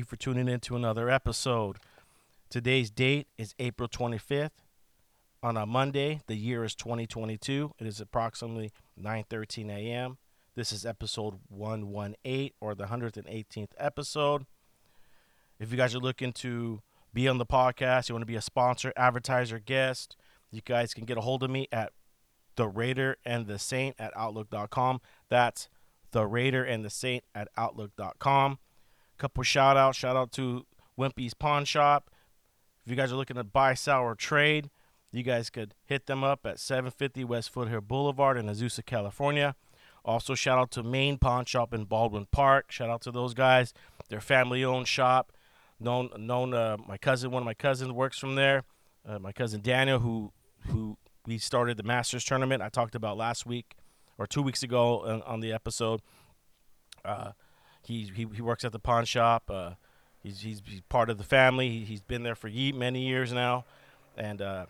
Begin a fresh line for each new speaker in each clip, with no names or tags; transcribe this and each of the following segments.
You
for tuning in to another episode. Today's date is April 25th. On a Monday, the year is 2022. It is approximately 9:13 a.m. This is episode 118 or the 118th episode. If you guys are looking to be on the podcast, you want to be a sponsor, advertiser, guest, you guys can get a hold of me at the Raider and the Saint at Outlook.com. That's the Raider and the Saint at Outlook.com. Couple shout outs. Shout out to Wimpy's Pawn Shop. If you guys are looking to buy, sell, or trade, you guys could hit them up at 750 West Foothill Boulevard in Azusa, California. Also, shout out to Main Pawn Shop in Baldwin Park. Shout out to those guys. They're family owned shop. Known, known. Uh, my cousin, one of my cousins works from there. Uh, my cousin Daniel, who who we started the Masters tournament. I talked about last week or two weeks ago on, on the episode. Uh, he, he he works at the pawn shop. Uh, he's, he's he's part of the family. He, he's been there for ye- many years now, and uh,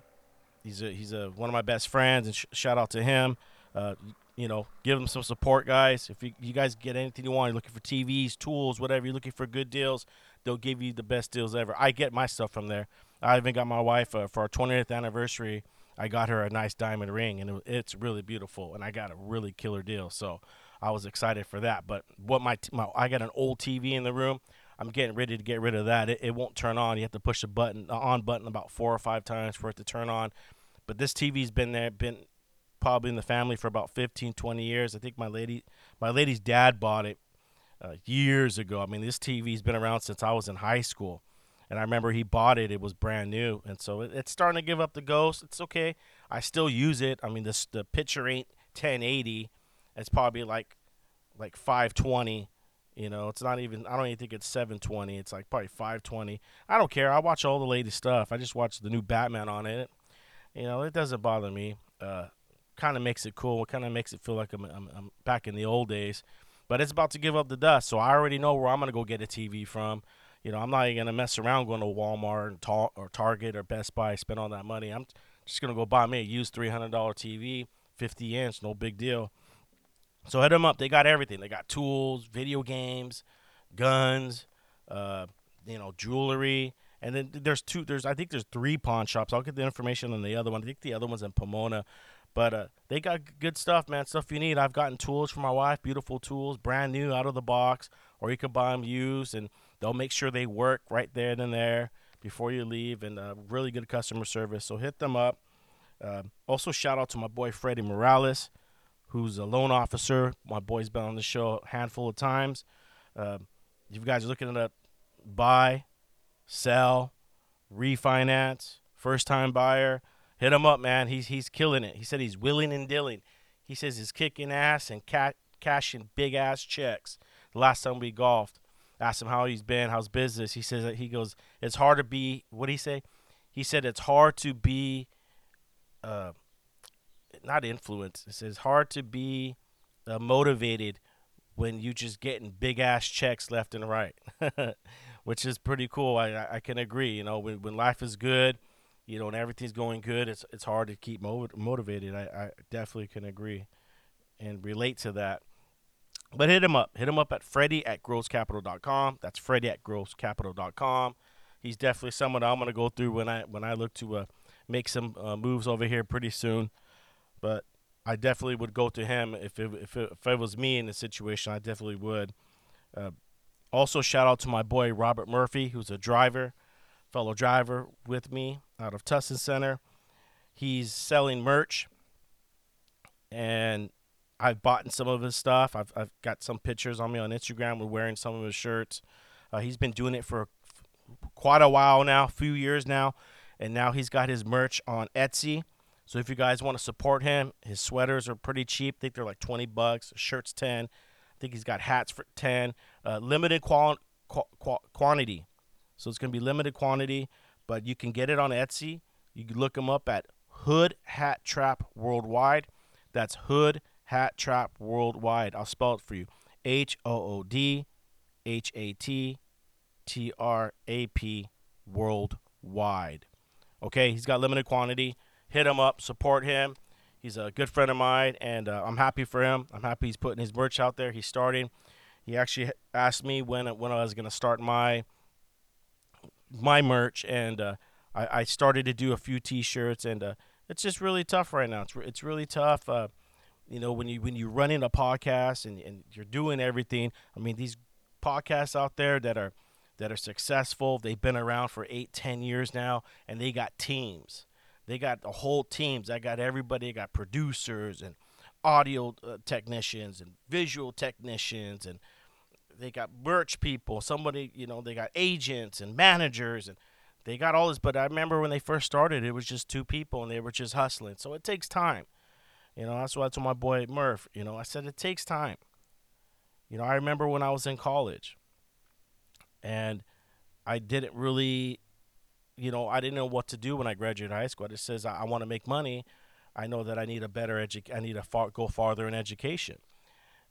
he's a, he's a, one of my best friends. And sh- shout out to him. Uh, you know, give him some support, guys. If you, you guys get anything you want, you're looking for TVs, tools, whatever, you're looking for good deals, they'll give you the best deals ever. I get my stuff from there. I even got my wife uh, for our 20th anniversary. I got her a nice diamond ring, and it, it's really beautiful. And I got a really killer deal, so I was excited for that. But what my, t- my I got an old TV in the room. I'm getting ready to get rid of that. It, it won't turn on. You have to push the button, the on button, about four or five times for it to turn on. But this TV's been there, been probably in the family for about 15, 20 years. I think my lady, my lady's dad bought it uh, years ago. I mean, this TV's been around since I was in high school, and I remember he bought it. It was brand new, and so it, it's starting to give up the ghost. It's okay. I still use it. I mean, this the picture ain't 1080. It's probably like like 520. You know, it's not even. I don't even think it's 720. It's like probably 520. I don't care. I watch all the latest stuff. I just watch the new Batman on it. You know, it doesn't bother me. Uh, kind of makes it cool. It kind of makes it feel like I'm, I'm, I'm back in the old days. But it's about to give up the dust, so I already know where I'm gonna go get a TV from. You know, I'm not even gonna mess around going to Walmart and or Target or Best Buy, spend all that money. I'm just gonna go buy me a used $300 TV, 50 inch, no big deal. So hit them up. They got everything. They got tools, video games, guns, uh, you know, jewelry. And then there's two. There's I think there's three pawn shops. I'll get the information on the other one. I think the other one's in Pomona. But uh, they got good stuff, man. Stuff you need. I've gotten tools for my wife, beautiful tools, brand new, out of the box, or you could buy them used, and they'll make sure they work right there and then there before you leave. And uh, really good customer service. So hit them up. Uh, also, shout out to my boy Freddie Morales, who's a loan officer. My boy's been on the show a handful of times. Uh, if you guys are looking to buy, sell, refinance, first time buyer, hit him up, man. He's he's killing it. He said he's willing and dealing. He says he's kicking ass and ca- cashing big ass checks. The last time we golfed, asked him how he's been, how's business. He says that he goes, it's hard to be. What did he say? He said it's hard to be, uh, not influence. It says hard to be uh, motivated when you just getting big ass checks left and right, which is pretty cool. I I- can agree. You know, when when life is good, you know, and everything's going good, it's it's hard to keep mo- motivated. I, I definitely can agree and relate to that. But hit him up. Hit him up at Freddie at grosscapital.com. That's Freddie at grosscapital.com. He's definitely someone I'm going to go through when I when I look to uh, make some uh, moves over here pretty soon. But I definitely would go to him if it, if it, if it was me in the situation. I definitely would. Uh, also, shout out to my boy Robert Murphy, who's a driver, fellow driver with me out of Tustin Center. He's selling merch, and I've bought some of his stuff. I've, I've got some pictures on me on Instagram. We're wearing some of his shirts. Uh, he's been doing it for quite a while now, a few years now, and now he's got his merch on Etsy. So if you guys want to support him, his sweaters are pretty cheap. I think they're like 20 bucks. Shirts 10. I think he's got hats for 10. Uh, limited qual- qu- quantity. So it's going to be limited quantity, but you can get it on Etsy. You can look him up at Hood Hat Trap Worldwide. That's Hood Hat Trap Worldwide. I'll spell it for you. H O O D H A T T R A P Worldwide. Okay, he's got limited quantity hit him up, support him. He's a good friend of mine, and uh, I'm happy for him. I'm happy he's putting his merch out there. He's starting. He actually asked me when when I was to start my my merch, and uh, I, I, started to do a few T-shirts, and uh, it's just really tough right now. It's re- it's really tough. Uh, you know, when you when you run in a podcast and, and you're doing everything. I mean, these podcasts out there that are that are successful, they've been around for eight, ten years now, and they got teams they got the whole teams. I got everybody. They got producers and audio uh, technicians and visual technicians and they got merch people. Somebody, you know, they got agents and managers and they got all this. But I remember when they first started, it was just two people and they were just hustling. So it takes time. You know, that's why I told my boy Murph. You know, I said it takes time. You know, I remember when I was in college and I didn't really you know, I didn't know what to do when I graduated high school. It says I, I want to make money. I know that I need a better edu- I need to far- go farther in education.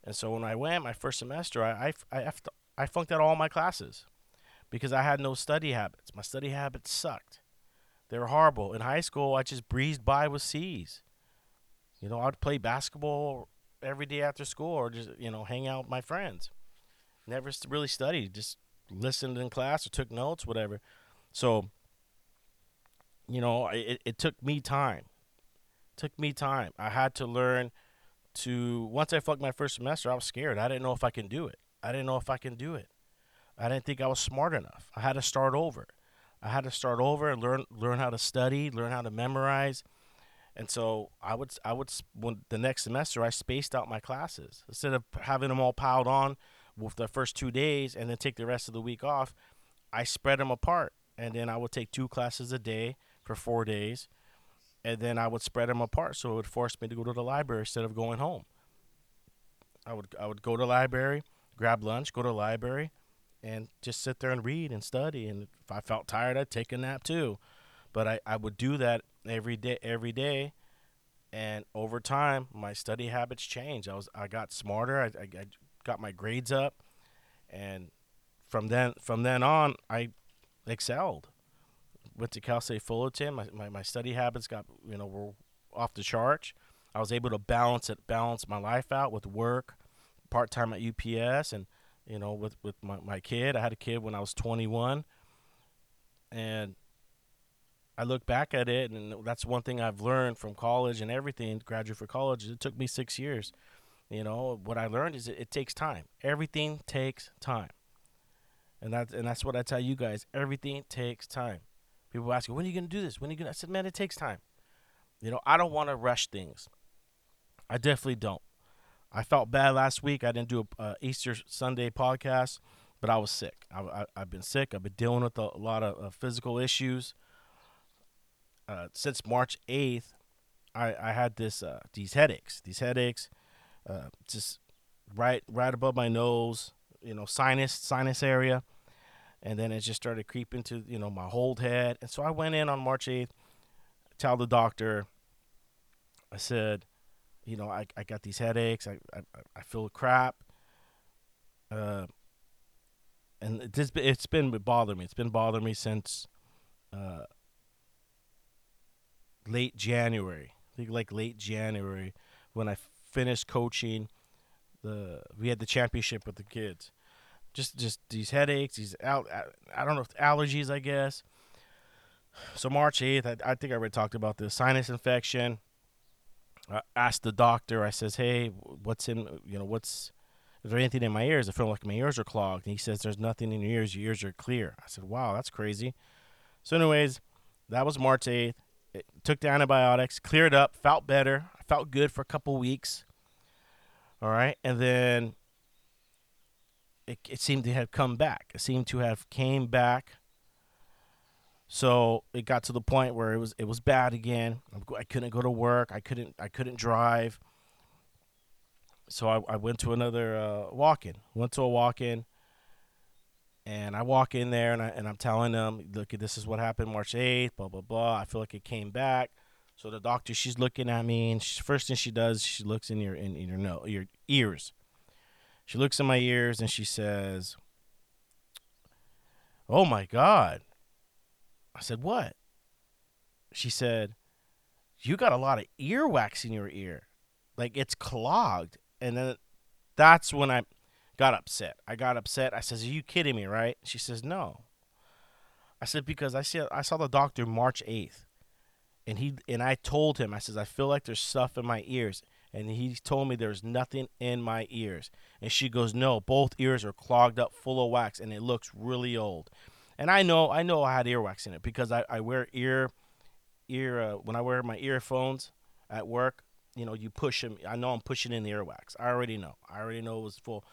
And so when I went my first semester, I, I, I, I funked out all my classes because I had no study habits. My study habits sucked. They were horrible. In high school, I just breezed by with C's. You know, I'd play basketball every day after school or just, you know, hang out with my friends. Never really studied, just listened in class or took notes, whatever. So you know, it, it took me time. It took me time. I had to learn to once I flunked my first semester, I was scared. I didn't know if I can do it. I didn't know if I can do it. I didn't think I was smart enough. I had to start over. I had to start over and learn learn how to study, learn how to memorize. And so I would I would when the next semester I spaced out my classes instead of having them all piled on with the first two days and then take the rest of the week off. I spread them apart, and then I would take two classes a day for four days, and then I would spread them apart. So it would force me to go to the library instead of going home. I would I would go to the library, grab lunch, go to the library, and just sit there and read and study. And if I felt tired, I'd take a nap too. But I, I would do that every day every day and over time my study habits changed i was i got smarter I, I, I, got my grades up and from then from then on i excelled went to Cal State Fullerton. My, my, my study habits got you know were off the charts. I was able to balance it, balance my life out with work, part time at UPS, and you know with with my, my kid. I had a kid when I was 21, and I look back at it, and that's one thing I've learned from college and everything. Graduate for college, it took me six years. You know what I learned is it, it takes time. Everything takes time, and that and that's what I tell you guys. Everything takes time. People ask me, when are you going to do this? When are you going to? I said, man, it takes time. You know, I don't want to rush things. I definitely don't. I felt bad last week. I didn't do a uh, Easter Sunday podcast, but I was sick. I, have been sick. I've been dealing with a, a lot of physical issues. Uh, since March 8th, I, I had this uh, these headaches. These headaches, uh, just right right above my nose, you know, sinus sinus area and then it just started creeping to you know my whole head. And so i went in on march 8th tell the doctor. I said you know i, I got these headaches. I i, I feel crap. Uh, and this it's been bothering me. It's been bothering me since uh, late january. I think like late january when i finished coaching the we had the championship with the kids. Just just these headaches, these out I don't know allergies, I guess. So March eighth, I, I think I already talked about this sinus infection. I asked the doctor. I says, "Hey, what's in you know what's is there anything in my ears? I feel like my ears are clogged." And he says, "There's nothing in your ears. Your ears are clear." I said, "Wow, that's crazy." So, anyways, that was March eighth. Took the antibiotics, cleared up, felt better. I felt good for a couple weeks. All right, and then it, it seemed to have come back. It seemed to have came back. So it got to the point where it was it was bad again. I couldn't go to work. I couldn't I couldn't drive. So I, I went to another uh, walk-in. Went to a walk-in, and I walk in there and I and I'm telling them, look, this is what happened March 8th. Blah blah blah. I feel like it came back. So the doctor, she's looking at me, and she, first thing she does, she looks in your in, in your no your ears. She looks in my ears and she says, "Oh my God." I said, "What?" She said, "You got a lot of earwax in your ear, like it's clogged." And then that's when I got upset. I got upset. I says, "Are you kidding me, right?" She says, "No." I said because I see I saw the doctor March 8th. And he and I told him I says I feel like there's stuff in my ears and he told me there's nothing in my ears. And she goes, "No, both ears are clogged up full of wax and it looks really old." And I know I know I had earwax in it because I, I wear ear ear uh, when I wear my earphones at work, you know, you push them. I know I'm pushing in the earwax. I already know. I already know it was full.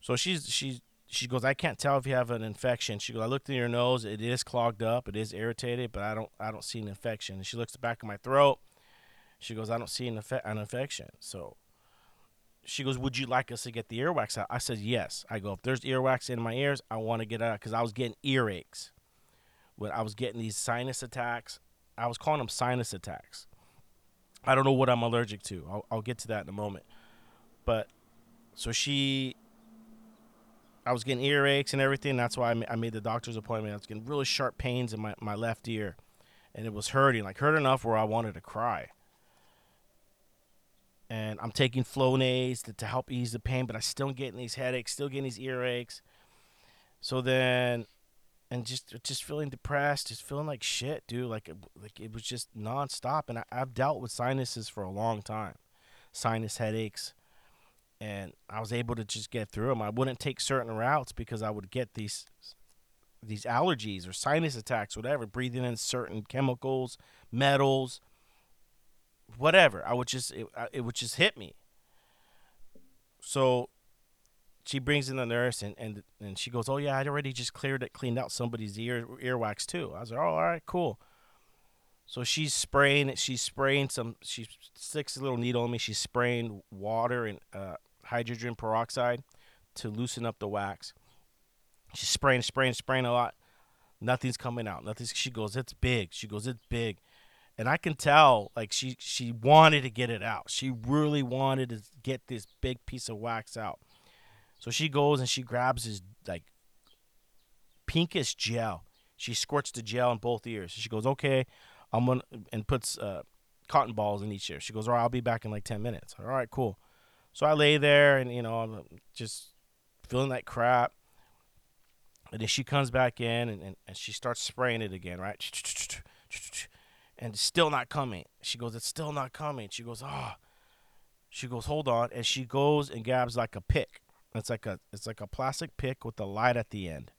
So she's she's she goes, I can't tell if you have an infection. She goes, I looked in your nose, it is clogged up, it is irritated, but I don't I don't see an infection. And she looks at the back of my throat. She goes, I don't see an, an infection. So she goes, Would you like us to get the earwax out? I said, Yes. I go, If there's earwax in my ears, I want to get it out because I was getting earaches. When I was getting these sinus attacks, I was calling them sinus attacks. I don't know what I'm allergic to. I'll, I'll get to that in a moment. But so she I was getting earaches and everything. That's why I made the doctor's appointment. I was getting really sharp pains in my, my left ear, and it was hurting, like hurt enough where I wanted to cry. And I'm taking Flonase to, to help ease the pain, but I'm still getting these headaches, still getting these earaches. So then, and just just feeling depressed, just feeling like shit, dude. Like like it was just nonstop. And I, I've dealt with sinuses for a long time, sinus headaches and I was able to just get through them. I wouldn't take certain routes because I would get these these allergies or sinus attacks, whatever, breathing in certain chemicals, metals, whatever. I would just it, it would just hit me. So she brings in the nurse and, and and she goes, "Oh yeah, I'd already just cleared it, cleaned out somebody's ear earwax too." I was like, "Oh, all right, cool." So she's spraying. She's spraying some. She sticks a little needle in me. She's spraying water and uh, hydrogen peroxide to loosen up the wax. She's spraying, spraying, spraying a lot. Nothing's coming out. Nothing. She goes, it's big. She goes, it's big, and I can tell like she she wanted to get it out. She really wanted to get this big piece of wax out. So she goes and she grabs his like pinkish gel. She squirts the gel in both ears. She goes, okay, I'm gonna and puts uh, cotton balls in each ear. She goes, all right, I'll be back in like ten minutes. All right, cool. So I lay there and you know I'm just feeling like crap. And then she comes back in and, and, and she starts spraying it again, right? And still not coming. She goes, It's still not coming. She goes, Ah. Oh. She goes, Hold on. And she goes and grabs like a pick. It's like a it's like a plastic pick with a light at the end.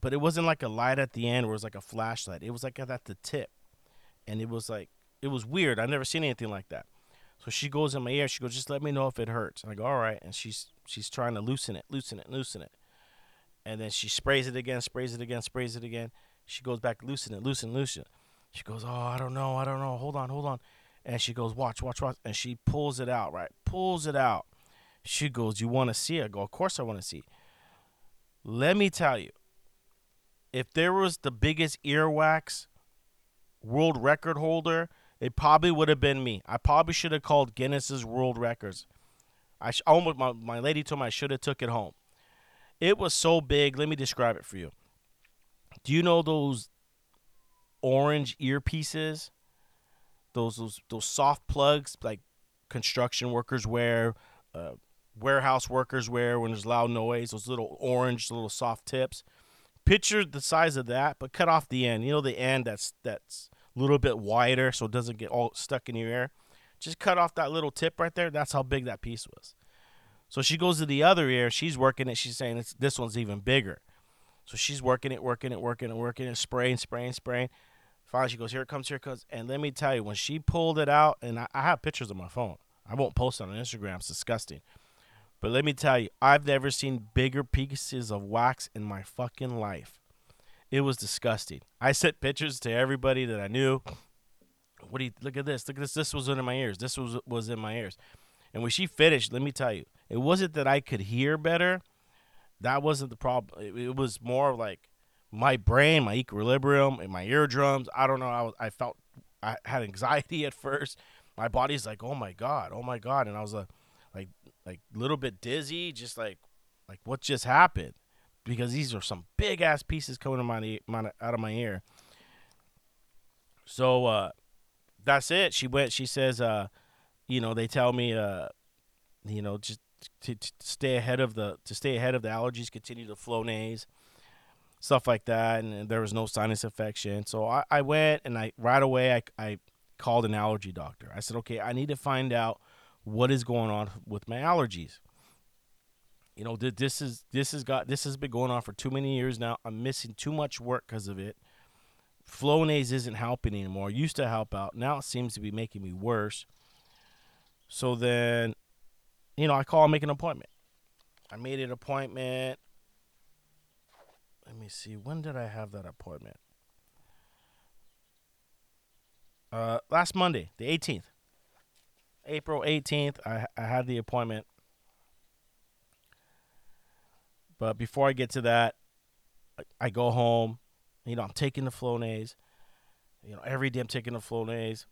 But it wasn't like a light at the end where it was like a flashlight. It was like at the tip. And it was like it was weird. I've never seen anything like that. So she goes in my ear. She goes, just let me know if it hurts. And I go, all right. And she's she's trying to loosen it, loosen it, loosen it. And then she sprays it again, sprays it again, sprays it again. She goes back, loosen it, loosen, loosen. It. She goes, oh, I don't know, I don't know. Hold on, hold on. And she goes, watch, watch, watch. And she pulls it out, right? Pulls it out. She goes, you want to see it? I go, of course I want to see. Let me tell you, if there was the biggest earwax world record holder it probably would have been me. I probably should have called Guinness's World Records. I sh- almost my, my lady told me I should have took it home. It was so big. Let me describe it for you. Do you know those orange earpieces? Those those those soft plugs, like construction workers wear, uh, warehouse workers wear when there's loud noise. Those little orange, little soft tips. Picture the size of that, but cut off the end. You know the end that's that's a little bit wider, so it doesn't get all stuck in your ear. Just cut off that little tip right there. That's how big that piece was. So she goes to the other ear. She's working it. She's saying this one's even bigger. So she's working it, working it, working it, working it, spraying, spraying, spraying. Finally, she goes, Here it comes, here it comes. And let me tell you, when she pulled it out, and I, I have pictures on my phone, I won't post it on Instagram. It's disgusting. But let me tell you, I've never seen bigger pieces of wax in my fucking life. It was disgusting. I sent pictures to everybody that I knew. What do you look at this? Look at this. This was in my ears. This was was in my ears. And when she finished, let me tell you, it wasn't that I could hear better. That wasn't the problem. It, it was more like my brain, my equilibrium, and my eardrums. I don't know. I was, I felt I had anxiety at first. My body's like, oh my god, oh my god, and I was like, like, like a little bit dizzy, just like, like what just happened? Because these are some big ass pieces coming out of my, out of my ear. So uh, that's it. She went. She says, uh, you know, they tell me, uh, you know, just to, to stay ahead of the to stay ahead of the allergies, continue to Flonase, stuff like that, and, there was no sinus infection. So I, I went and I right away I, I called an allergy doctor. I said, okay, I need to find out what is going on with my allergies. You know, this is this has got this has been going on for too many years now. I'm missing too much work because of it. Flonase isn't helping anymore. It used to help out. Now it seems to be making me worse. So then, you know, I call and make an appointment. I made an appointment. Let me see. When did I have that appointment? Uh, last Monday, the 18th. April 18th, I, I had the appointment. But before I get to that, I, I go home. You know, I'm taking the Flonase. You know, every day I'm taking the Flonase.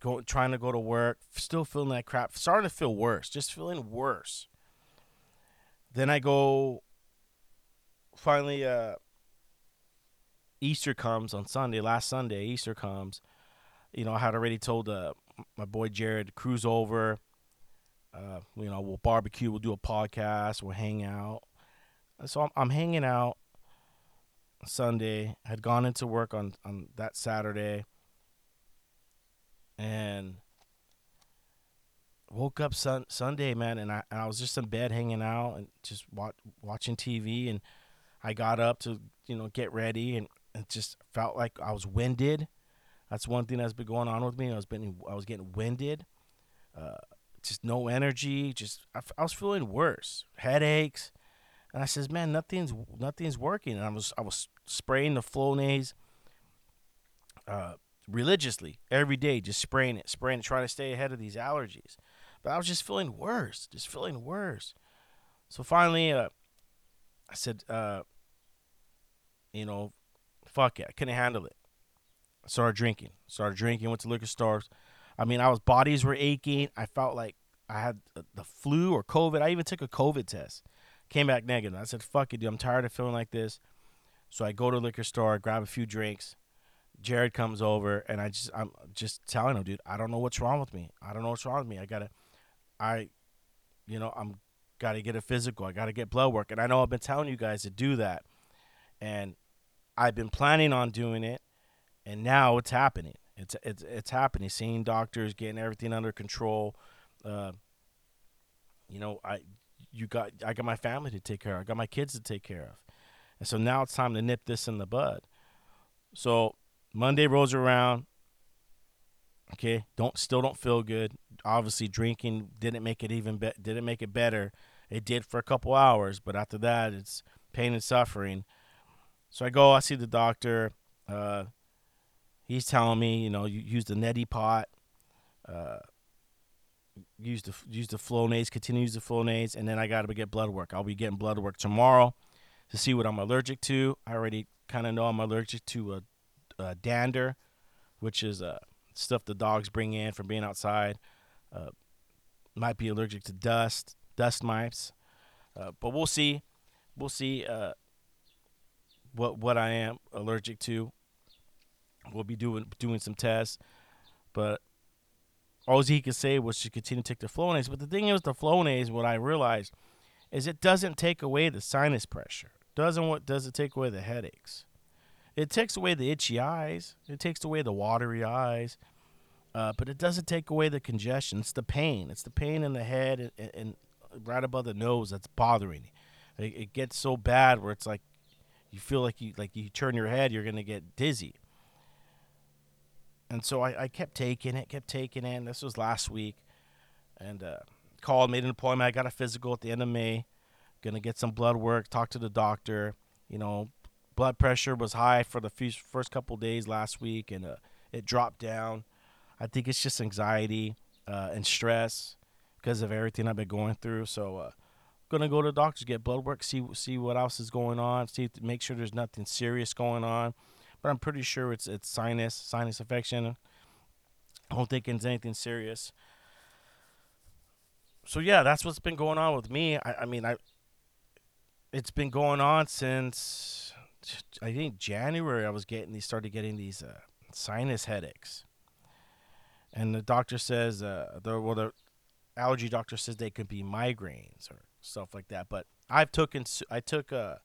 Going, trying to go to work, still feeling that crap. Starting to feel worse, just feeling worse. Then I go. Finally, uh, Easter comes on Sunday. Last Sunday, Easter comes. You know, I had already told uh, my boy Jared to cruise over. Uh, you know, we'll barbecue. We'll do a podcast. We'll hang out. So I'm, I'm hanging out Sunday. I had gone into work on on that Saturday, and woke up sun, Sunday, man, and I and I was just in bed hanging out and just watch, watching TV, and I got up to you know get ready, and it just felt like I was winded. That's one thing that's been going on with me. I was been I was getting winded, uh, just no energy. Just I, I was feeling worse, headaches, and I says, man, nothing's nothing's working. And I was I was spraying the Flonase uh, religiously every day, just spraying it, spraying it, trying to stay ahead of these allergies. But I was just feeling worse, just feeling worse. So finally, uh, I said, uh, you know, fuck it, I couldn't handle it. I started drinking, started drinking, went to liquor stores. I mean, I was bodies were aching. I felt like I had the flu or COVID. I even took a COVID test. Came back negative. I said, fuck it, dude. I'm tired of feeling like this. So I go to liquor store, grab a few drinks. Jared comes over, and I just I'm just telling him, dude, I don't know what's wrong with me. I don't know what's wrong with me. I gotta, I, you know, I'm gotta get a physical. I gotta get blood work, and I know I've been telling you guys to do that, and I've been planning on doing it, and now it's happening. It's it's it's happening. Seeing doctors, getting everything under control. Uh, you know, I you got I got my family to take care of. I got my kids to take care of. And so now it's time to nip this in the bud. So Monday rolls around. Okay, don't still don't feel good. Obviously, drinking didn't make it even be- didn't make it better. It did for a couple hours, but after that, it's pain and suffering. So I go, I see the doctor. Uh, he's telling me, you know, you use the neti pot. Uh, use the use the Flonase, continue to use the Flonase, and then I got to get blood work. I'll be getting blood work tomorrow to see what I'm allergic to. I already kind of know I'm allergic to a, a dander, which is uh, stuff the dogs bring in from being outside. Uh, might be allergic to dust, dust mites, uh, but we'll see. We'll see uh, what what I am allergic to. We'll be doing doing some tests, but all he could say was to continue to take the Flonase. But the thing is, the Flonase, what I realized is it doesn't take away the sinus pressure. Doesn't what does it take away the headaches? It takes away the itchy eyes. It takes away the watery eyes. Uh, but it doesn't take away the congestion. It's the pain. It's the pain in the head and, and right above the nose that's bothering you. It, it, gets so bad where it's like you feel like you like you turn your head, you're gonna get dizzy. And so I, I kept taking it, kept taking it. this was last week, and uh, called, made an appointment. I got a physical at the end of May. Gonna get some blood work, talk to the doctor. You know, blood pressure was high for the first couple days last week, and uh, it dropped down. I think it's just anxiety uh, and stress because of everything I've been going through. So, uh, gonna go to the doctors, get blood work, see see what else is going on, see make sure there's nothing serious going on. But I'm pretty sure it's it's sinus sinus infection. I don't think it's anything serious. So yeah, that's what's been going on with me. I, I mean, I it's been going on since I think January. I was getting these started getting these uh, sinus headaches and the doctor says uh, the well the allergy doctor says they could be migraines or stuff like that. But I've taken I took a,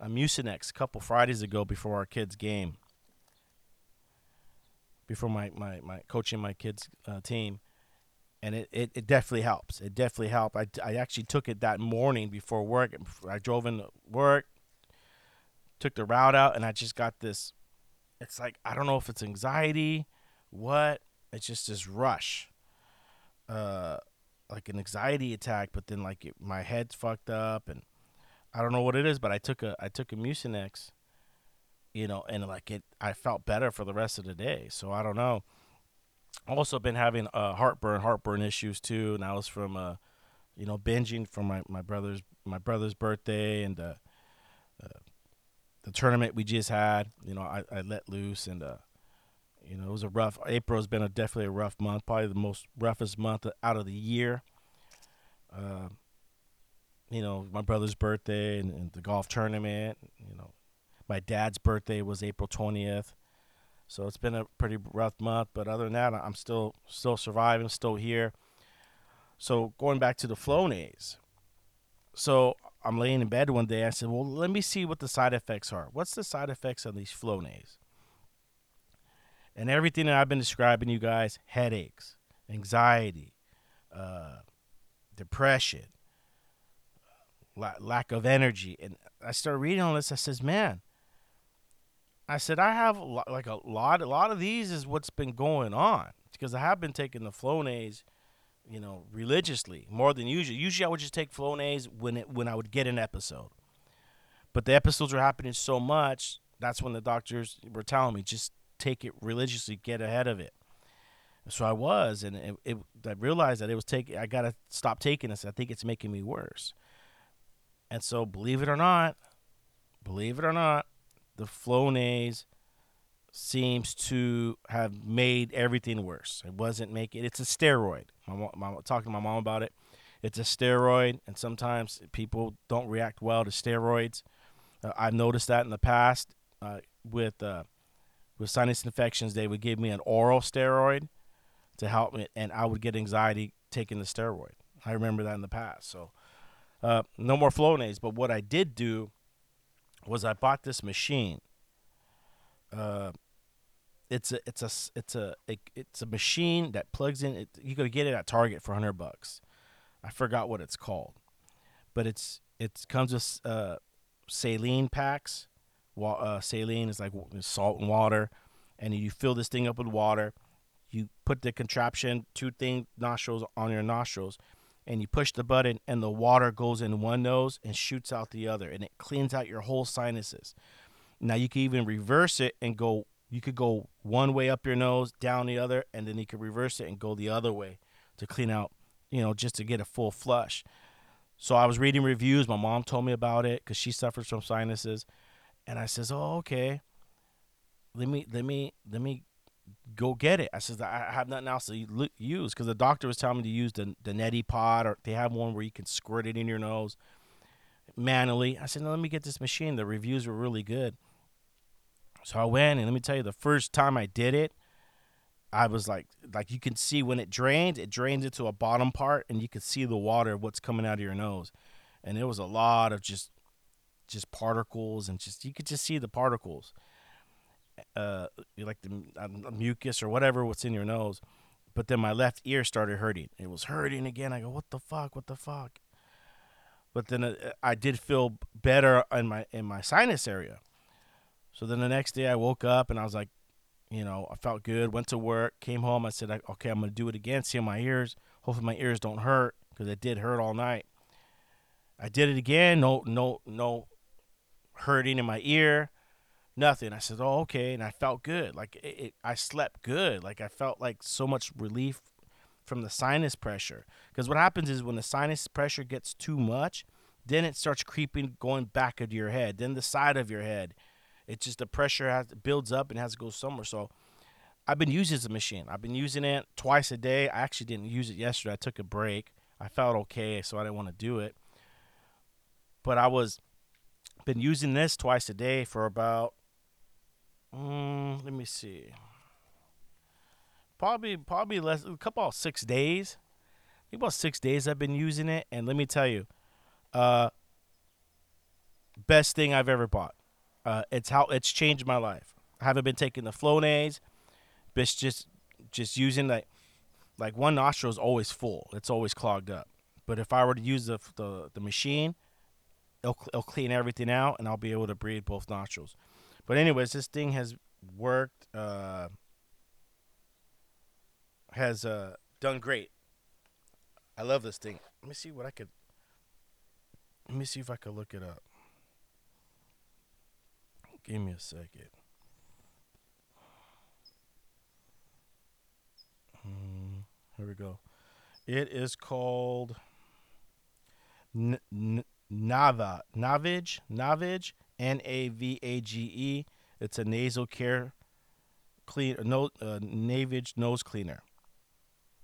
a Mucinex a couple Fridays ago before our kids' game, before my my, my coaching my kids' uh, team, and it, it, it definitely helps. It definitely helped. I, I actually took it that morning before work. I drove into work, took the route out, and I just got this. It's like I don't know if it's anxiety, what it's just this rush, uh, like an anxiety attack. But then like it, my head's fucked up, and I don't know what it is. But I took a I took a Mucinex, you know, and like it, I felt better for the rest of the day. So I don't know. Also been having uh, heartburn, heartburn issues too, and that was from uh, you know, binging from my, my brother's my brother's birthday and uh, uh, the tournament we just had. You know, I, I let loose and uh, you know, it was a rough. April's been a definitely a rough month, probably the most roughest month out of the year. Uh, you know, my brother's birthday and, and, the golf tournament. You know, my dad's birthday was April twentieth, so it's been a pretty rough month. But other than that, I'm still still surviving, still here. So going back to the Flonase, so I'm laying in bed one day. I said, "Well, let me see what the side effects are. What's the side effects of these Flonase?" And everything that I've been describing you guys headaches, anxiety, uh, depression, la- lack of energy. And I started reading all this. I says, man, I said, I have a lot, like a lot, a lot of these is what's been going on because I have been taking the Flonase, you know, religiously more than usual. Usually I would just take Flonase when it, when I would get an episode. But the episodes were happening so much, that's when the doctors were telling me just take it religiously, get ahead of it. So I was, and it, it, I realized that it was taking. I gotta stop taking this. I think it's making me worse. And so, believe it or not, believe it or not, the Flonase seems to have made everything worse. It wasn't making. It's a steroid. My, my talking to my mom about it. It's a steroid, and sometimes people don't react well to steroids. Uh, I've noticed that in the past uh, with uh, with sinus infections, they would give me an oral steroid to help me, and I would get anxiety taking the steroid. I remember that in the past. So, uh, no more Flonase. But what I did do was I bought this machine. Uh, it's a it's a it's a it's a machine that plugs in. It, you could get it at Target for hundred bucks. I forgot what it's called, but it's it comes with uh, saline packs uh, saline is like salt and water, and you fill this thing up with water. You put the contraption, two thing nostrils on your nostrils, and you push the button, and the water goes in one nose and shoots out the other, and it cleans out your whole sinuses. Now you can even reverse it and go. You could go one way up your nose, down the other, and then you could reverse it and go the other way to clean out, you know, just to get a full flush. So I was reading reviews. My mom told me about it because she suffers from sinuses. And I says, "Oh, okay. Let me let me let me go get it." I says, "I have nothing else to use because the doctor was telling me to use the the neti pot or they have one where you can squirt it in your nose manually." I said, no, "Let me get this machine. The reviews were really good." So I went and let me tell you, the first time I did it, I was like, like you can see when it drains, it drains into a bottom part, and you can see the water, what's coming out of your nose, and it was a lot of just, just particles, and just you could just see the particles, uh, like the uh, mucus or whatever what's in your nose, but then my left ear started hurting. It was hurting again. I go, what the fuck, what the fuck, but then uh, I did feel better in my in my sinus area. So then the next day I woke up and I was like, you know, I felt good. Went to work, came home. I said, okay, I'm gonna do it again. See my ears. Hopefully my ears don't hurt because it did hurt all night. I did it again. No, no, no hurting in my ear. Nothing. I said, oh, okay, and I felt good. Like it, it, I slept good. Like I felt like so much relief from the sinus pressure. Because what happens is when the sinus pressure gets too much, then it starts creeping, going back into your head, then the side of your head it's just the pressure has builds up and has to go somewhere. So I've been using the machine. I've been using it twice a day. I actually didn't use it yesterday. I took a break. I felt okay, so I didn't want to do it. But I was been using this twice a day for about um, let me see. Probably probably less a couple of six days. Think about six days I've been using it, and let me tell you, uh, best thing I've ever bought. Uh, it's how it's changed my life. I haven't been taking the Flonase, but just just using like like one nostril is always full. It's always clogged up. But if I were to use the the, the machine, it'll, it'll clean everything out, and I'll be able to breathe both nostrils. But anyways, this thing has worked. Uh, has uh, done great. I love this thing. Let me see what I could. Let me see if I could look it up. Give me a second. Hmm, here we go. It is called Nava Navage Navage N A V A G E. It's a nasal care clean no uh, Navage nose cleaner.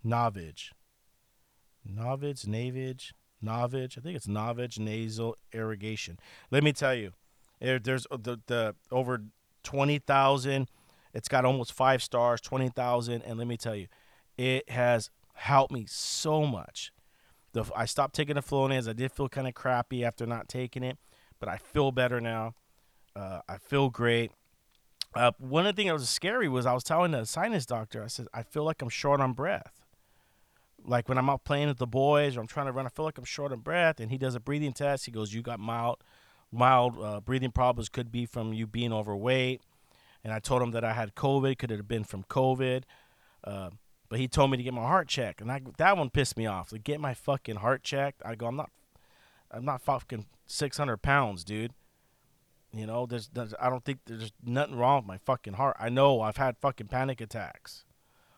Navage. Navage Navage Navage. I think it's Navage nasal irrigation. Let me tell you there's uh, the, the over 20,000. It's got almost five stars, 20,000. And let me tell you, it has helped me so much. The, I stopped taking the Flonase. I did feel kind of crappy after not taking it, but I feel better now. Uh, I feel great. Uh, one of the things that was scary was I was telling the sinus doctor, I said, I feel like I'm short on breath. Like when I'm out playing with the boys or I'm trying to run, I feel like I'm short on breath. And he does a breathing test. He goes, You got mild mild uh, breathing problems could be from you being overweight. And I told him that I had COVID. Could it have been from COVID? But he told me to get my heart checked, and I, that one pissed me off. To get my fucking heart checked, I go, I'm not, I'm not fucking 600 pounds, dude. You know, there's, there's, I don't think there's nothing wrong with my fucking heart. I know I've had fucking panic attacks.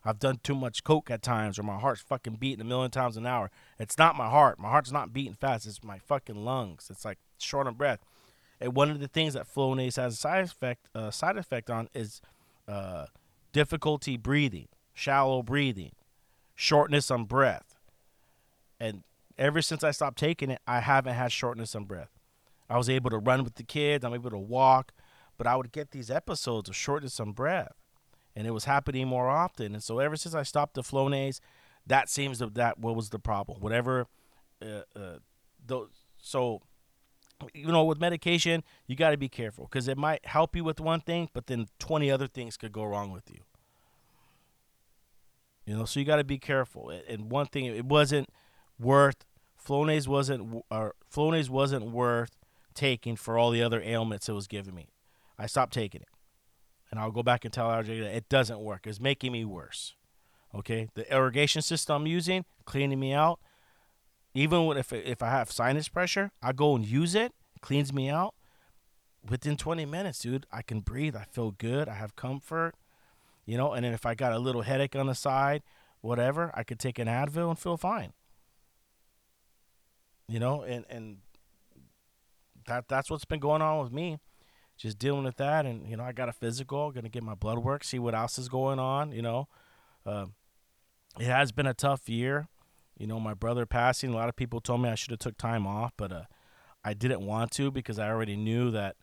I've done too much coke at times, or my heart's fucking beating a million times an hour. It's not my heart. My heart's not beating fast. It's my fucking lungs. It's like short on breath. And one of the things that Flonase has a side effect uh, side effect on is uh, difficulty breathing, shallow breathing, shortness on breath. And ever since I stopped taking it, I haven't had shortness on breath. I was able to run with the kids, I'm able to walk, but I would get these episodes of shortness on breath. And it was happening more often. And so ever since I stopped the Flonase, that seems to, that what was the problem. Whatever uh, uh, those so you know, with medication, you got to be careful because it might help you with one thing, but then 20 other things could go wrong with you. You know, so you got to be careful. And one thing, it wasn't worth Flonase wasn't or Flonase wasn't worth taking for all the other ailments it was giving me. I stopped taking it, and I'll go back and tell RJ that it doesn't work. It's making me worse. Okay, the irrigation system I'm using, cleaning me out, even if if I have sinus pressure, I go and use it, cleans me out. Within 20 minutes, dude, I can breathe. I feel good. I have comfort, you know. And then if I got a little headache on the side, whatever, I could take an Advil and feel fine. You know, and and that that's what's been going on with me. Just dealing with that, and you know, I got a physical. Going to get my blood work, see what else is going on. You know, uh, it has been a tough year you know, my brother passing. A lot of people told me I should have took time off, but uh, I didn't want to because I already knew that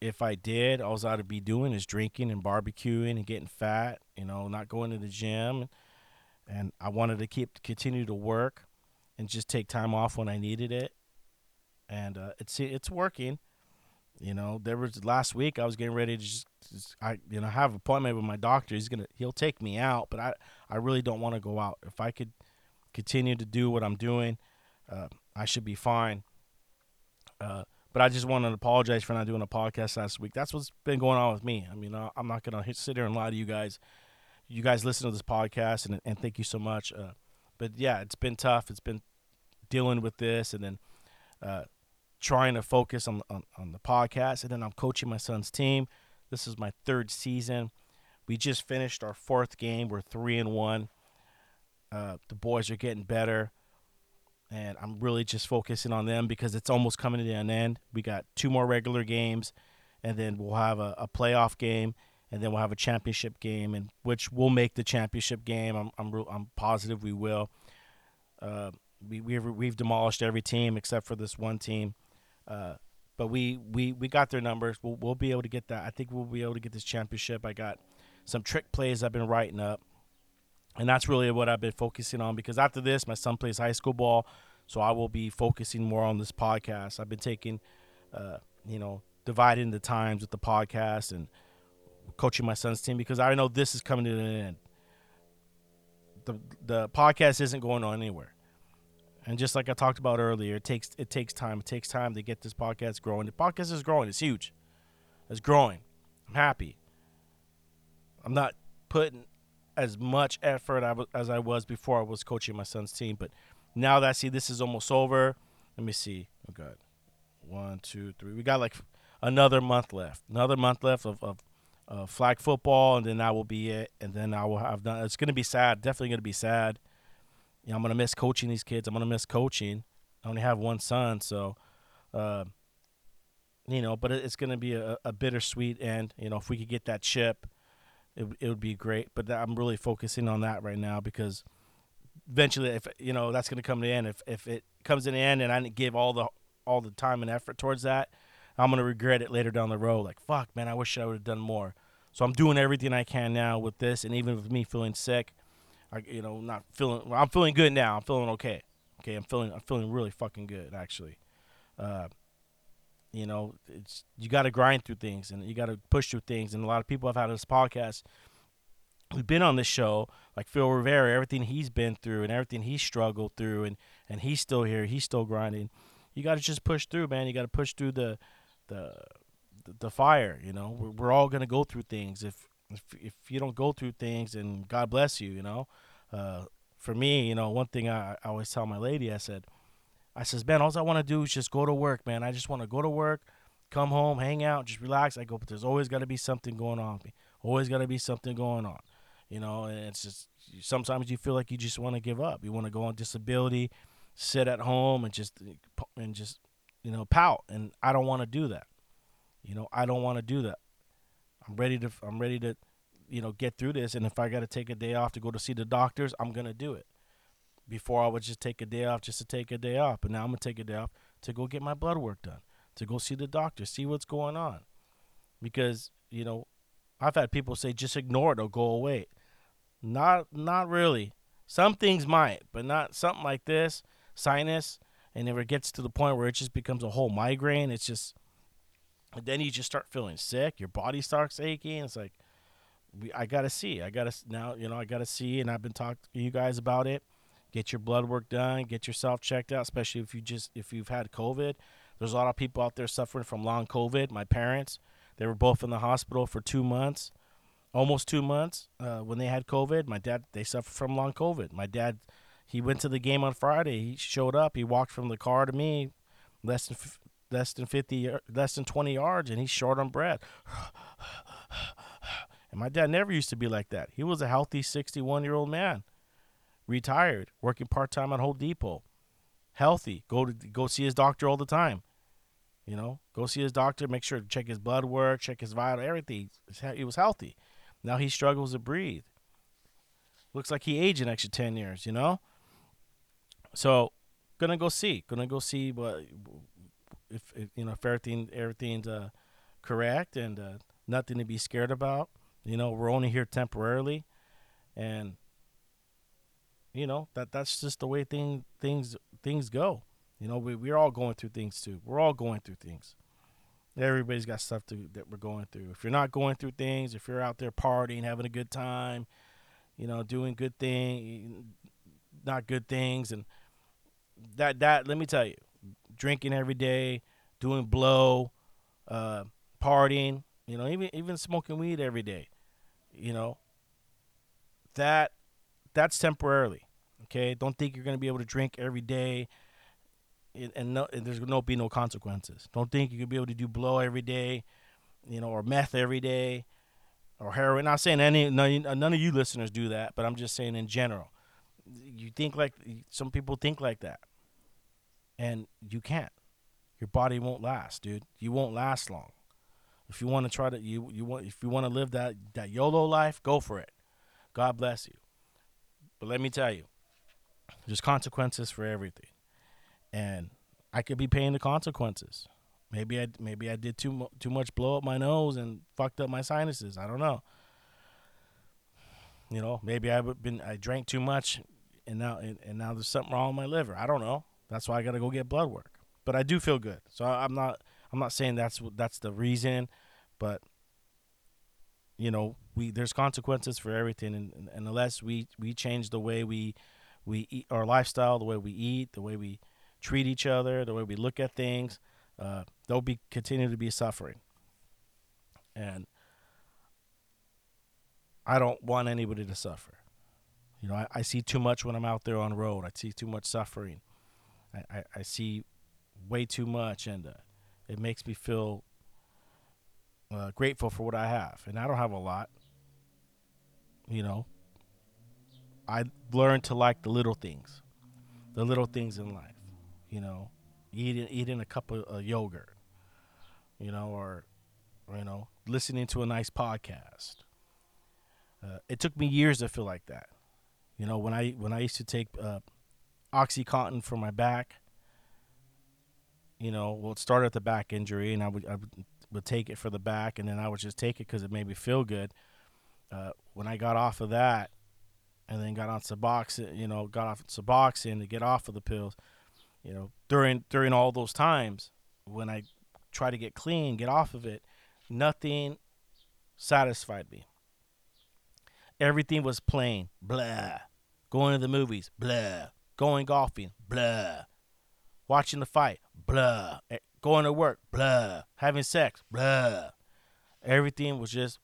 if I did, all I'd be doing is drinking and barbecuing and getting fat. You know, not going to the gym. And I wanted to keep continue to work and just take time off when I needed it. And uh, it's it's working. You know, there was last week I was getting ready to just, just I you know have an appointment with my doctor. He's gonna he'll take me out, but I I really don't want to go out. If I could continue to do what I'm doing, uh, I should be fine. Uh, but I just wanted to apologize for not doing a podcast last week. That's what's been going on with me. I mean, I'm not gonna sit here and lie to you guys. You guys listen to this podcast, and and thank you so much. Uh, but yeah, it's been tough. It's been dealing with this, and then uh, trying to focus on, on, on the podcast. And then I'm coaching my son's team. This is my third season. We just finished our fourth game. We're three and one. Uh, the boys are getting better, and I'm really just focusing on them because it's almost coming to an end. We got two more regular games, and then we'll have a, a playoff game, and then we'll have a championship game, and which will make the championship game. I'm I'm, I'm positive we will. Uh, we we've we've demolished every team except for this one team. Uh, but we, we, we got their numbers. We'll, we'll be able to get that. I think we'll be able to get this championship. I got some trick plays I've been writing up. And that's really what I've been focusing on because after this, my son plays high school ball. So I will be focusing more on this podcast. I've been taking, uh, you know, dividing the times with the podcast and coaching my son's team because I know this is coming to an end. The, the podcast isn't going on anywhere. And just like I talked about earlier, it takes it takes time. It takes time to get this podcast growing. The podcast is growing. It's huge. It's growing. I'm happy. I'm not putting as much effort as I was before I was coaching my son's team, but now that I see this is almost over, let me see. Oh God, one, two, three. We got like another month left. Another month left of, of flag football, and then that will be it. And then I will have done. It's gonna be sad. Definitely gonna be sad you know, I'm gonna miss coaching these kids. I'm gonna miss coaching. I only have one son, so uh, you know, but it's gonna be a, a bittersweet end. You know, if we could get that chip, it it would be great. But I'm really focusing on that right now because eventually, if you know, that's gonna come to end. If if it comes to the end and I didn't give all the all the time and effort towards that, I'm gonna regret it later down the road. Like fuck, man, I wish I would have done more. So I'm doing everything I can now with this, and even with me feeling sick, I, you know, not feeling. Well, I'm feeling good now. I'm feeling okay. Okay, I'm feeling. I'm feeling really fucking good actually. Uh, you know, it's you got to grind through things and you got to push through things. And a lot of people have had this podcast who've been on this show, like Phil Rivera, everything he's been through and everything he struggled through, and and he's still here. He's still grinding. You got to just push through, man. You got to push through the the the fire. You know, we're, we're all gonna go through things. If if if you don't go through things, and God bless you, you know. Uh, for me, you know, one thing I, I always tell my lady, I said, I says, man, all I want to do is just go to work, man. I just want to go to work, come home, hang out, just relax. I go, but there's always got to be something going on. Always got to be something going on, you know. And it's just sometimes you feel like you just want to give up. You want to go on disability, sit at home, and just eh, and just you know pout. And I don't want to do that. You know, I don't want to do that. I'm ready to I'm ready to you know get through this and if I got to take a day off to go to see the doctors, I'm to do it. Before I would just take a day off just to take a day off, but now I'm to take a day off to go get my blood work done, to go see the doctor, see what's going on. Because, you know, I've had people say just ignore it or go away. Not not really. Some things might, but not something like this, sinus, and if it gets to the point where it just becomes a whole migraine, it's just and then you just start feeling sick. Your body starts aching. It's like, I gotta see. I gotta now. You know, I gotta see. And I've been talking to you guys about it. Get your blood work done. Get yourself checked out. Especially if you just if you've had COVID. There's a lot of people out there suffering from long COVID. My parents, they were both in the hospital for two months, almost two months uh, when they had COVID. My dad, they suffered from long COVID. My dad, he went to the game on Friday. He showed up. He walked from the car to me, less than less than 50 less than 20 yards and he's short on breath and my dad never used to be like that he was a healthy 61 year old man retired working part-time at Home Depot. Healthy go to go see his doctor all the time. You know go see his doctor make sure to check his blood work check his vital everything. He was healthy. Now he struggles to breathe. Looks like he aged an extra 10 years you know? So gonna go see gonna go see what if, if you know if everything everything's uh, correct and uh, nothing to be scared about. You know, we're only here temporarily, and you know that that's just the way thing things things go. You know, we we're all going through things too. We're all going through things. Everybody's got stuff to, that we're going through. If you're not going through things, if you're out there partying, having a good time, you know, doing good thing, not good things, and that that let me tell you, drinking every day, doing blow, uh, partying, you know, even even smoking weed every day, you know, that that's temporarily. Okay, don't think you're gonna be able to drink every day and, no, and there's be no consequences. Don't think you could be able to do blow every day, you know, or meth every day, or heroin. Not saying any none, none of you listeners do that, but I'm just saying in general. You think like some people think like that, and you can't. Your body won't last, dude. You won't last long. If you want to try to you you want if you want to live that that YOLO life, go for it. God bless you. But let me tell you, there's consequences for everything and I could be paying the consequences. Maybe I maybe I did too too much blow up my nose and fucked up my sinuses. I don't know. You know, maybe I've been I drank too much, and now and, and now there's something wrong with my liver. I don't know. That's why I got to go get blood work. But I do feel good, so I'm not I'm not saying that's that's the reason, but you know we there's consequences for everything, and, and unless we we change the way we we eat our lifestyle, the way we eat, the way we treat each other, the way we look at things, uh, there'll be continue to be suffering. And I don't want anybody to suffer. You know, I, I see too much when I'm out there on road. I see too much suffering. I, I, I see way too much, and uh, it makes me feel uh, grateful for what I have. And I don't have a lot. You know, I learned to like the little things, the little things in life you know, eating eating a cup of uh, yogurt, you know, or, you know, listening to a nice podcast. Uh, it took me years to feel like that. You know, when I when I used to take uh, OxyContin for my back, you know, well, it started at the back injury, and I would I would, would take it for the back, and then I would just take it because it made me feel good. Uh, when I got off of that, and then got on Suboxone, you know, got off Suboxone to get off of the pills, you know, during during all those times when I try to get clean, get off of it, nothing satisfied me. Everything was plain, blah. Going to the movies, blah. Going golfing, blah. Watching the fight, blah. Going to work, blah. Having sex, blah. Everything was just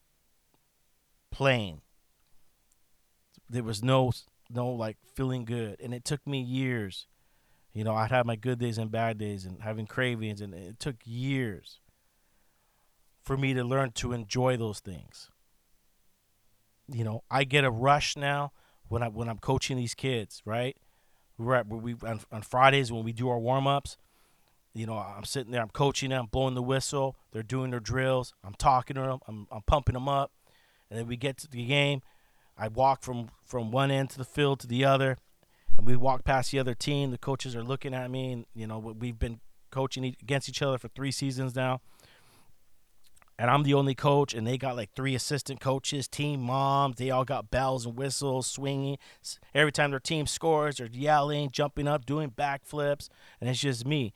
plain. There was no no like feeling good, and it took me years you know, I'd have my good days and bad days and having cravings, and it took years for me to learn to enjoy those things. You know, I get a rush now when I when I'm coaching these kids, right? We're at, we on, on Fridays when we do our warm ups. You know, I'm sitting there, I'm coaching them, blowing the whistle. They're doing their drills. I'm talking to them. I'm, I'm pumping them up, and then we get to the game. I walk from from one end to the field to the other, and we walk past the other team. The coaches are looking at me, and you know we've been coaching against each other for three seasons now. And I'm the only coach, and they got like three assistant coaches, team moms. They all got bells and whistles, swinging. Every time their team scores, they're yelling, jumping up, doing backflips, and it's just me.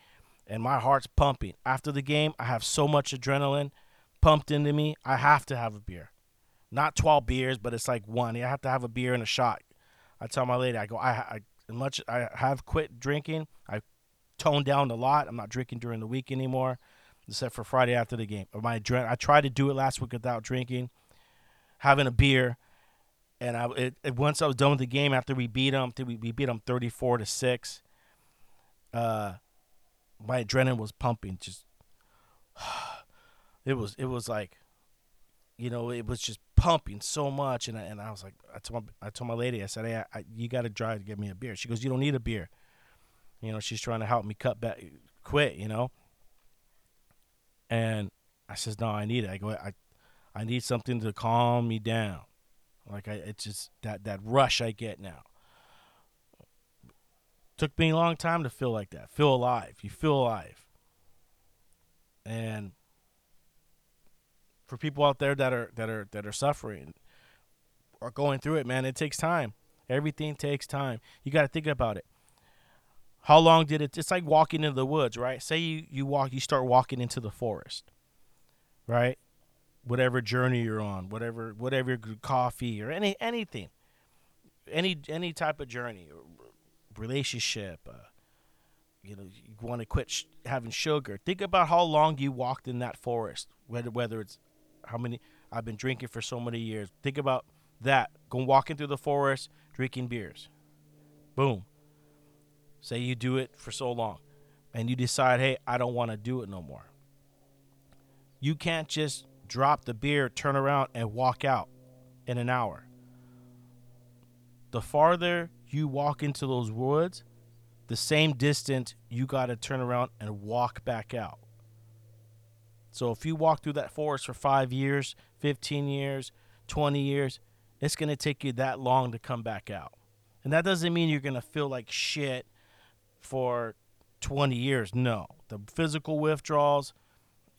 And my heart's pumping. After the game, I have so much adrenaline pumped into me. I have to have a beer. Not 12 beers, but it's like one. I have to have a beer and a shot I tell my lady, I go, I, I much I have quit drinking, I toned down a lot. I'm not drinking during the week anymore, except for Friday after the game. My I tried to do it last week without drinking, having a beer, and I it, it, once I was done with the game after we beat them, we, we beat them 34 to six. Uh, my adrenaline was pumping. Just it was it was like, you know, it was just pumping so much, and I, and I was like, I told my, I told my lady, I said, hey, I, you got to drive to get me a beer. She goes, you don't need a beer. You know, she's trying to help me cut back, quit. You know, and I says, no, I need it. I go, I, I need something to calm me down. Like I, it's just that that rush I get now. Took me a long time to feel like that. Feel alive. You feel alive. And for people out there that are that are that are suffering or going through it, man, it takes time. Everything takes time. You got to think about it. How long did it? It's like walking into the woods, right? Say you you walk, you start walking into the forest, right? Whatever journey you're on, whatever whatever coffee or any anything, any any type of journey, relationship. Uh, you know, you want to quit sh- having sugar. Think about how long you walked in that forest, whether whether it's how many I've been drinking for so many years. Think about that. Going walking through the forest, drinking beers. Boom. Say you do it for so long and you decide, hey, I don't want to do it no more. You can't just drop the beer, turn around, and walk out in an hour. The farther you walk into those woods, the same distance you got to turn around and walk back out. So if you walk through that forest for five years, 15 years, 20 years, it's going to take you that long to come back out. And that doesn't mean you're going to feel like shit for 20 years. No. The physical withdrawals,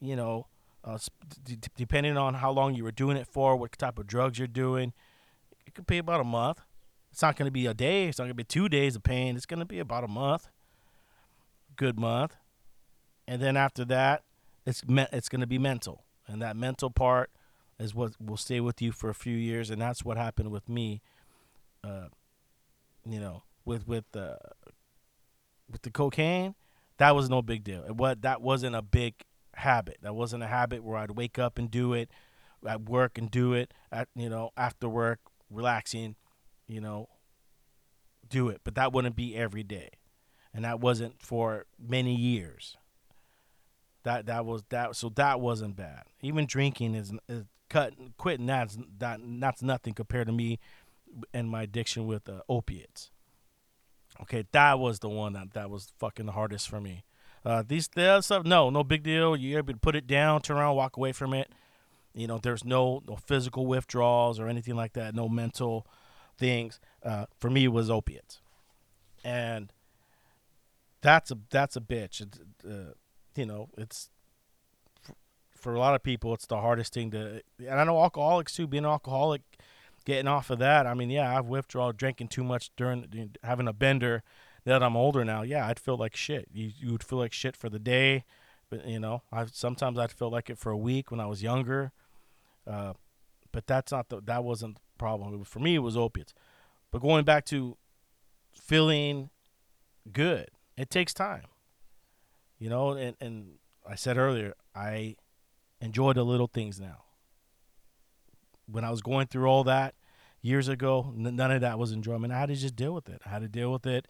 you know, uh, d- depending on how long you were doing it for, what type of drugs you're doing, it could be about a month. It's not going to be a day. It's not going to be two days of pain. It's going to be about a month, good month, and then after that, it's me- it's going to be mental, and that mental part is what will stay with you for a few years, and that's what happened with me. Uh, you know, with with the with the cocaine, that was no big deal. It what that wasn't a big habit. That wasn't a habit where I'd wake up and do it at work and do it at you know after work, relaxing, you know, do it. But that wouldn't be every day, and that wasn't for many years. That that was that. So that wasn't bad. Even drinking is, is quitting that's that that's nothing compared to me and my addiction with uh, opiates. Okay, that was the one that that was fucking the hardest for me. Uh, these the other stuff, no, no big deal. You're able to put it down, turn around, walk away from it. You know, there's no no physical withdrawals or anything like that. No mental things. Uh, for me, it was opiates, and that's a that's a bitch. It, uh, you know, it's for, a lot of people, it's the hardest thing to. And I know alcoholics too. Being an alcoholic, getting off of that. I mean, yeah, I've withdrawal drinking too much during having a bender. That I'm older now, yeah, I'd feel like shit. You you would feel like shit for the day, but you know, I sometimes I'd feel like it for a week when I was younger. Uh, but that's not the that wasn't the problem. For me, it was opiates. But going back to feeling good, it takes time. You know, and and I said earlier, I enjoy the little things now. When I was going through all that years ago, none of that was enjoyment. I had to just deal with it. I had to deal with it.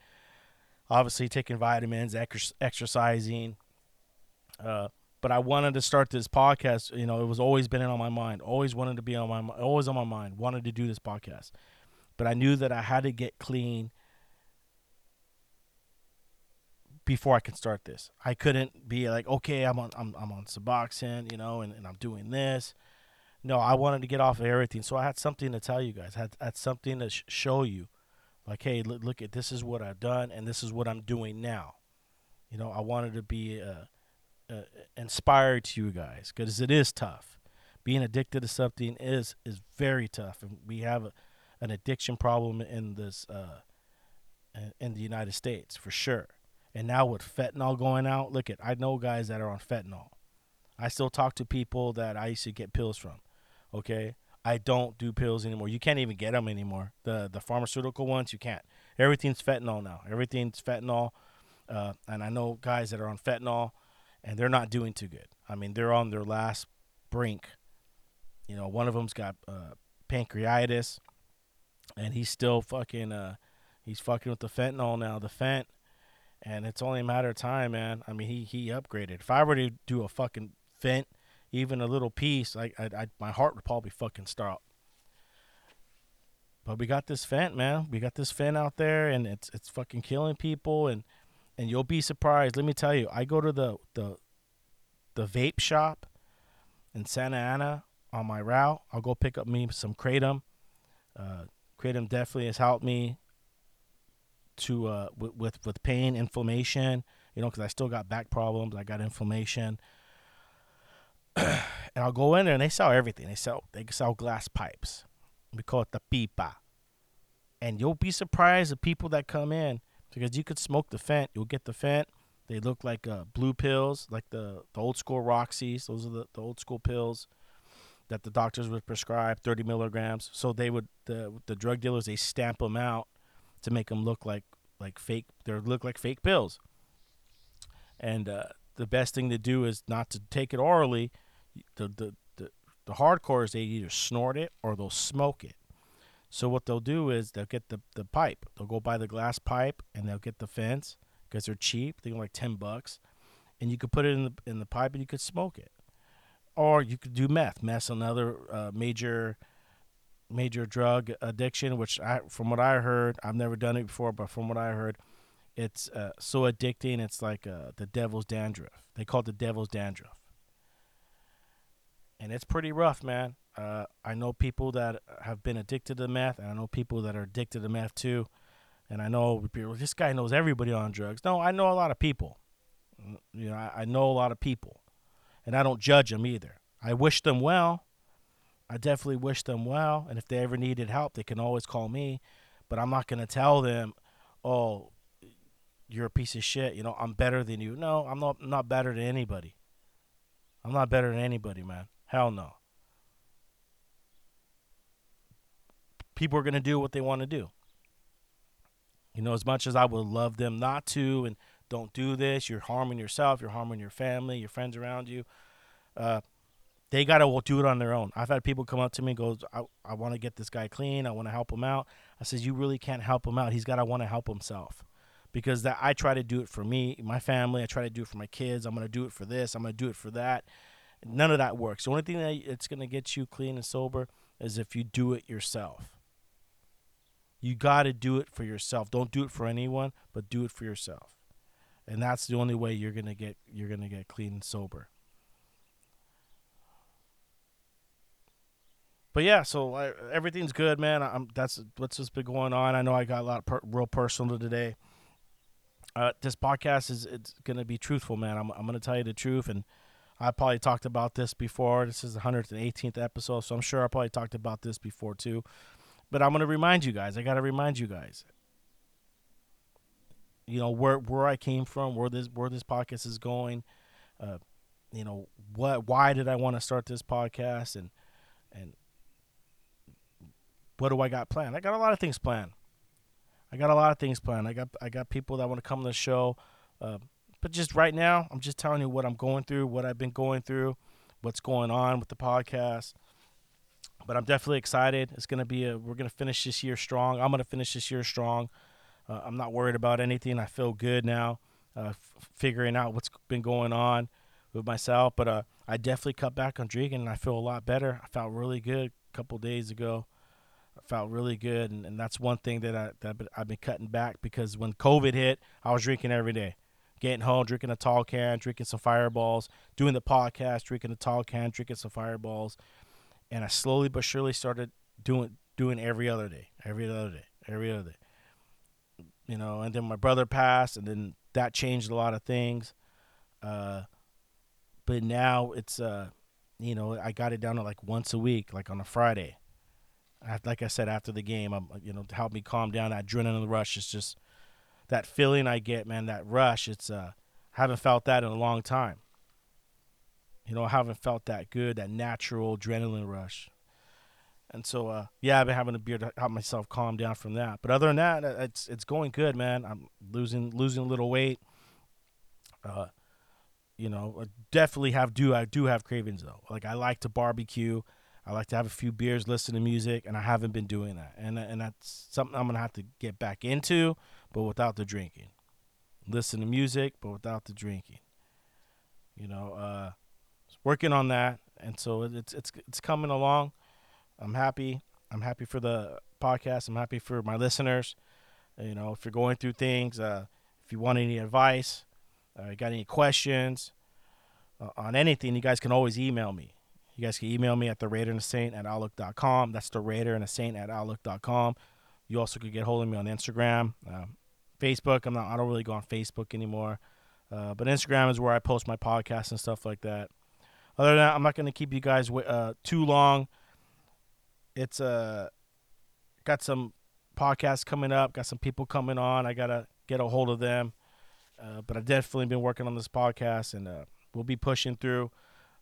Obviously, taking vitamins, ex- exercising. Uh, but I wanted to start this podcast. You know, it was always been on my mind. Always wanted to be on my always on my mind. Wanted to do this podcast, but I knew that I had to get clean before I could start this. I couldn't be like, okay, I'm on I'm I'm on Suboxone, you know, and, and I'm doing this. No, I wanted to get off of everything, so I had something to tell you guys. I had, had something to sh- show you, like, hey, look, look at this is what I've done, and this is what I'm doing now. You know, I wanted to be uh, uh, inspired to you guys because it is tough. Being addicted to something is is very tough, and we have a, an addiction problem in this uh, in the United States for sure. And now with fentanyl going out, look at I know guys that are on fentanyl. I still talk to people that I used to get pills from. Okay, I don't do pills anymore. You can't even get them anymore. The the pharmaceutical ones you can't. Everything's fentanyl now. Everything's fentanyl. Uh, and I know guys that are on fentanyl, and they're not doing too good. I mean, they're on their last brink. You know, one of them's got uh, pancreatitis, and he's still fucking. Uh, he's fucking with the fentanyl now. The fent and it's only a matter of time, man. I mean, he he upgraded. If I were to do a fucking fent, even a little piece, like I, I my heart would probably fucking stop. But we got this fent, man. We got this fent out there, and it's it's fucking killing people, and and you'll be surprised. Let me tell you, I go to the the the vape shop in Santa Ana on my route. I'll go pick up me some kratom. Uh, kratom definitely has helped me to uh, with, with with pain, inflammation. You know, because I still got back problems. I got inflammation, and I'll go in there and they sell everything. They sell they sell glass pipes. We call it the pipa. And you'll be surprised the people that come in because you could smoke the fent. You'll get the fent. They look like uh, blue pills, like the, the old school Roxy's. Those are the, the old school pills that the doctors would prescribe, 30 milligrams. So they would the the drug dealers they stamp them out to make them look like like fake. They look like fake pills. And uh, the best thing to do is not to take it orally. The the the, the hardcore is they either snort it or they'll smoke it. So what they'll do is they'll get the, the pipe. They'll go buy the glass pipe and they'll get the fents because they're cheap. They're like ten bucks, and you could put it in the in the pipe and you could smoke it or you could do meth. Meth's another uh, major major drug addiction, which I, from what I heard, I've never done it before, but from what I heard, it's uh, so addicting. It's like uh, the devil's dandruff. They call it the devil's dandruff, and it's pretty rough, man. Uh, I know people that have been addicted to meth, and I know people that are addicted to meth too. And I know this guy knows everybody on drugs. No, I know a lot of people. You know, I, I know a lot of people and I don't judge them either. I wish them well. I definitely wish them well, and if they ever needed help, they can always call me. But I'm not gonna tell them, "Oh, you're a piece of shit." You know, I'm better than you. No, I'm not. I'm not better than anybody. I'm not better than anybody, man. Hell no. People are gonna do what they want to do. You know, as much as I would love them not to, and don't do this. You're harming yourself. You're harming your family, your friends around you. Uh, they got to do it on their own. I've had people come up to me and go, I, I want to get this guy clean. I want to help him out. I says, you really can't help him out. He's got to want to help himself because that I try to do it for me, my family. I try to do it for my kids. I'm going to do it for this. I'm going to do it for that. None of that works. The only thing that it's going to get you clean and sober is if you do it yourself. You got to do it for yourself. Don't do it for anyone, but do it for yourself and that's the only way you're gonna get you're gonna get clean and sober. But yeah, so I, everything's good, man. I'm that's what's just been going on. I know I got a lot of per, real personal today. Uh, this podcast is it's gonna be truthful, man. I'm I'm gonna tell you the truth, and I probably talked about this before. This is the 118th episode, so I'm sure I probably talked about this before too. But I'm gonna remind you guys. I gotta remind you guys you know where where I came from, where this where this podcast is going. Uh, you know what? Why did I want to start this podcast? And and what do I got planned? I got a lot of things planned. I got a lot of things planned. I got I got people that want to come to the show. Uh, but just right now, I'm just telling you what I'm going through, what I've been going through, what's going on with the podcast. But I'm definitely excited. It's gonna be a. We're gonna finish this year strong. I'm gonna finish this year strong. Uh, I'm not worried about anything. I feel good now, uh, f- figuring out what's been going on with myself. But uh, I definitely cut back on drinking, and I feel a lot better. I felt really good a couple days ago. Felt really good, and, and that's one thing that I that I've been cutting back because when COVID hit, I was drinking every day. Getting home, drinking a tall can, drinking some fireballs, doing the podcast, drinking a tall can, drinking some fireballs, and I slowly but surely started doing doing every other day, every other day, every other day you know, and then my brother passed, and then that changed a lot of things. Uh, but now it's, uh, you know, I got it down to like once a week, like on a Friday. Like I said after the game, I'm, you know, to help me calm down. That adrenaline rush is just that feeling I get, man. That rush, it's, uh, haven't felt that in a long time. You know, I haven't felt that good, that natural adrenaline rush. And so, uh, yeah, I've been having a beer to help myself calm down from that. But other than that, uh, it's it's going good, man. I'm losing losing a little weight. Uh, you know, definitely have do I do have cravings though. Like I like to barbecue. I like to have a few beers, listen to music, and I haven't been doing that. And and that's something I'm gonna have to get back into, but without the drinking. Listen to music, but without the drinking. You know, uh, working on that, and so it's it's it's coming along. I'm happy. I'm happy for the podcast. I'm happy for my listeners. You know, if you're going through things, uh, if you want any advice, uh, you got any questions uh, on anything, you guys can always email me. You guys can email me at the Raider and the Saint at outlook.com. That's the Raider and the Saint at outlook.com. You also could get hold of me on Instagram, um, Facebook. I'm not. I don't really go on Facebook anymore, uh, but Instagram is where I post my podcasts and stuff like that. Other than that, I'm not going to keep you guys uh, too long. It's uh, got some podcasts coming up, got some people coming on. I got to get a hold of them. Uh, but I've definitely been working on this podcast and uh, we'll be pushing through.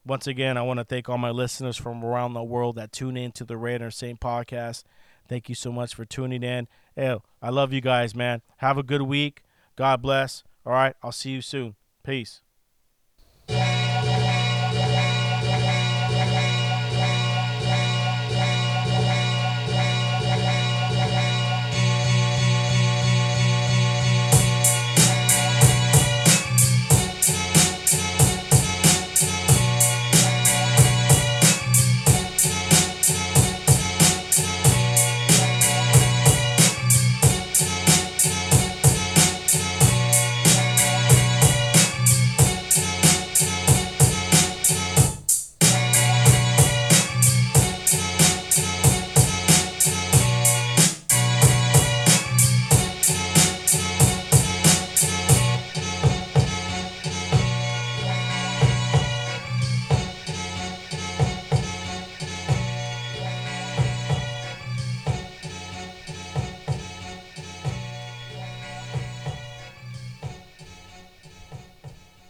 Once again, I want to thank all my listeners from around the world that tune in to the Raider Saint podcast. Thank you so much for tuning in. Hey, I love you guys, man. Have a good week. God bless. All right, I'll see you soon. Peace.